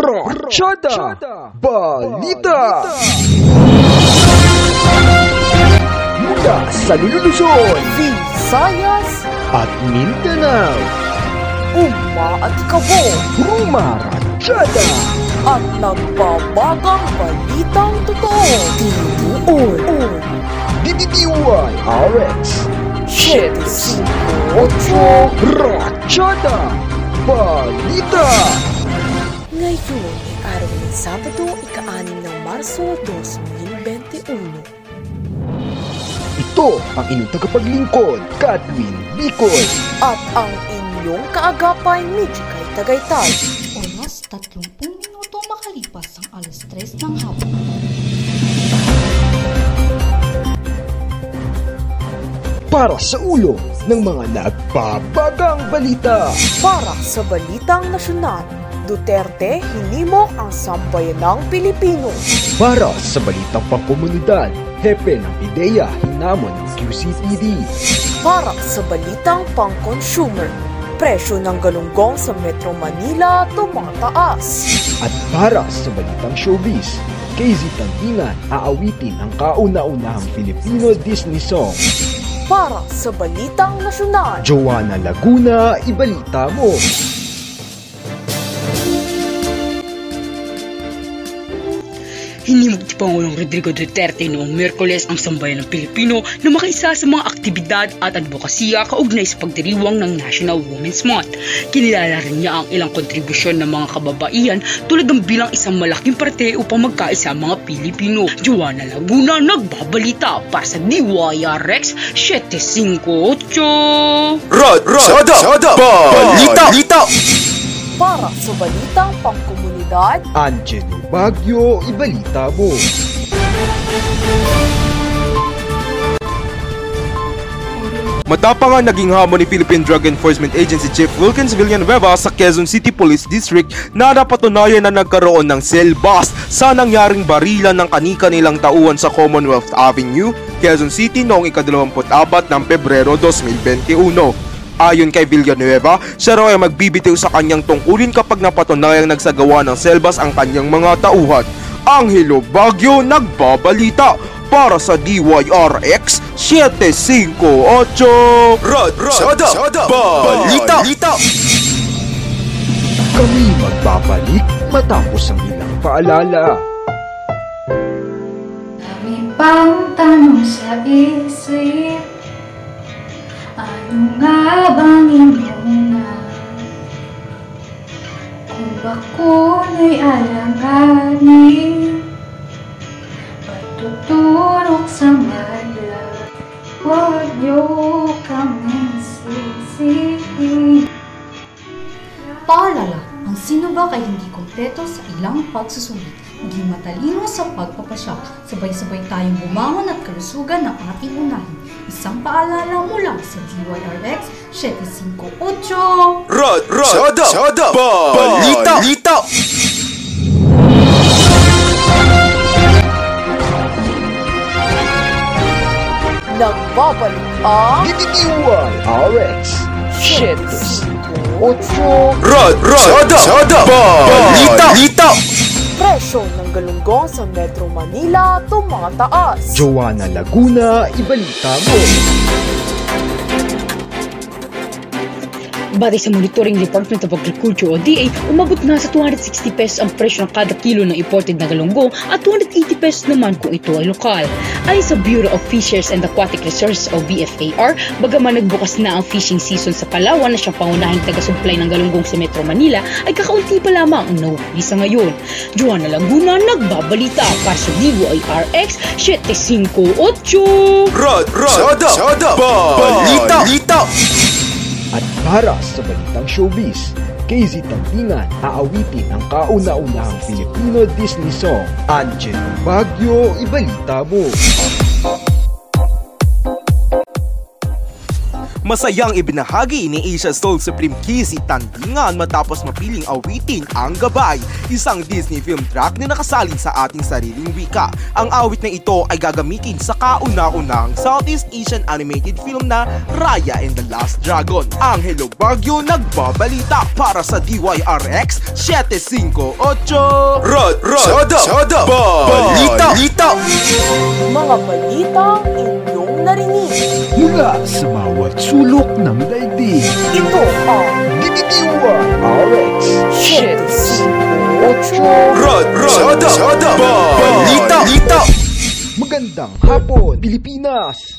Ratsyada Balita. Mula sa Luluzon Visayas at Mindanao. Uma at Kabo Rumaratsyada at nagbabagang balitang totoo. Tinuon DDDY RX 758 Ratsyada Balita Ngayon ay araw ng Sabado, ika-6 ng Marso 2021 Ito ang inyong tagapaglingkod, Catwin Bicol At ang inyong kaagapay, Mijikay Tagaytay Oras 30 minuto makalipas ang alas 3 ng hapon. para sa ulo ng mga nagbabagang balita. Para sa Balitang Nasyonal, Duterte hinimok ang sambayanang Pilipino. Para sa balitang pangkomunidad, hepe ng ideya hinamon ng QCPD. Para sa Balitang Pang-Consumer, presyo ng galunggong sa Metro Manila tumataas. At para sa balitang showbiz, KZ Tandingan aawitin ang kauna-unahang Filipino Disney song. Para sa Balitang Nasyonal, Joanna Laguna, ibalita mo! Hinimog ni Pangulong Rodrigo Duterte noong Merkules ang sambayan ng Pilipino na makaisa sa mga aktibidad at advokasya kaugnay sa pagdiriwang ng National Women's Month. Kinilala rin niya ang ilang kontribusyon ng mga kababaihan tulad ng bilang isang malaking parte upang magkaisa ang mga Pilipino. Joanna Laguna nagbabalita para sa DYRX 758. Rod, Rod, Sada, Sada, Balita, Balita. para sa Balitang Pangkomunidad, Angelo Bagyo, ibalita mo! Matapang ang naging hamon ni Philippine Drug Enforcement Agency Chief Wilkins Villanueva sa Quezon City Police District na napatunayan na nagkaroon ng cell bust sa nangyaring barilan ng kani-kanilang tauhan sa Commonwealth Avenue, Quezon City noong ika-24 ng Pebrero 2021. Ayon kay Villanueva, siya raw ay magbibitiw sa kanyang tungkulin kapag napatunayang nagsagawa ng selbas ang kanyang mga tauhan. Angelo Bagyo nagbabalita para sa DYRX 758 Rod, Rod, Sada, Sada, Balita, Balita. Kami magbabalik matapos ang ilang paalala. Dami pang tanong sa isip Ano nga alanganin Patuturok sa madla Huwag niyo kami sisihin Paalala, ang sinubak ay hindi kompleto sa ilang pagsusulit. Maging matalino sa pagpapasya. Sabay-sabay tayong bumangon at kalusugan ng ating unahin. Isang paalala mula sa DYRX 758. Rod, Rod, Sada, Sada, Balita, Balita. Nagbabalik ang DDDY RX 758 Rod, Rod, Sada, Sada, Balita, Balita. presyo ng galunggong sa Metro Manila tumataas. Joanna Laguna, ibalita mo! Batay sa Monitoring Department of Agriculture o DA, umabot na sa 260 pesos ang presyo ng kada kilo ng imported na galunggong at 280 pesos naman kung ito ay lokal. Ayon sa Bureau of Fisheries and Aquatic Resources o BFAR, bagaman nagbukas na ang fishing season sa Palawan na siyang pangunahing taga-supply ng galunggong sa Metro Manila, ay kakaunti pa lamang ang nahuhuli sa ngayon. Joanna Laguna nagbabalita para sa DYRX 758. Rod, Rod, Sada, Sada, Balita, Balita. At para sa balitang showbiz, KZ Tandingan aawitin ang kauna-unahang Filipino Disney song. Angelo Bagyo, ibalita mo! Masayang ibinahagi ni Asia Soul Supreme Kizzy Tandingan matapos mapiling awitin ang gabay, isang Disney film track na nakasalin sa ating sariling wika. Ang awit na ito ay gagamitin sa kauna-unahang Southeast Asian animated film na Raya and the Last Dragon. Angelo Baguio nagbabalita para sa DYRX 758. Rod, Rod, Soda, Soda, Balita, Balita. Mga balitang inyong narinig. Mula sa bawat sulok ng daigdig. Ito ang DDD1 RX 758. Rod, Rod, Soda, Balita, Balita. Magandang hapon, Pilipinas!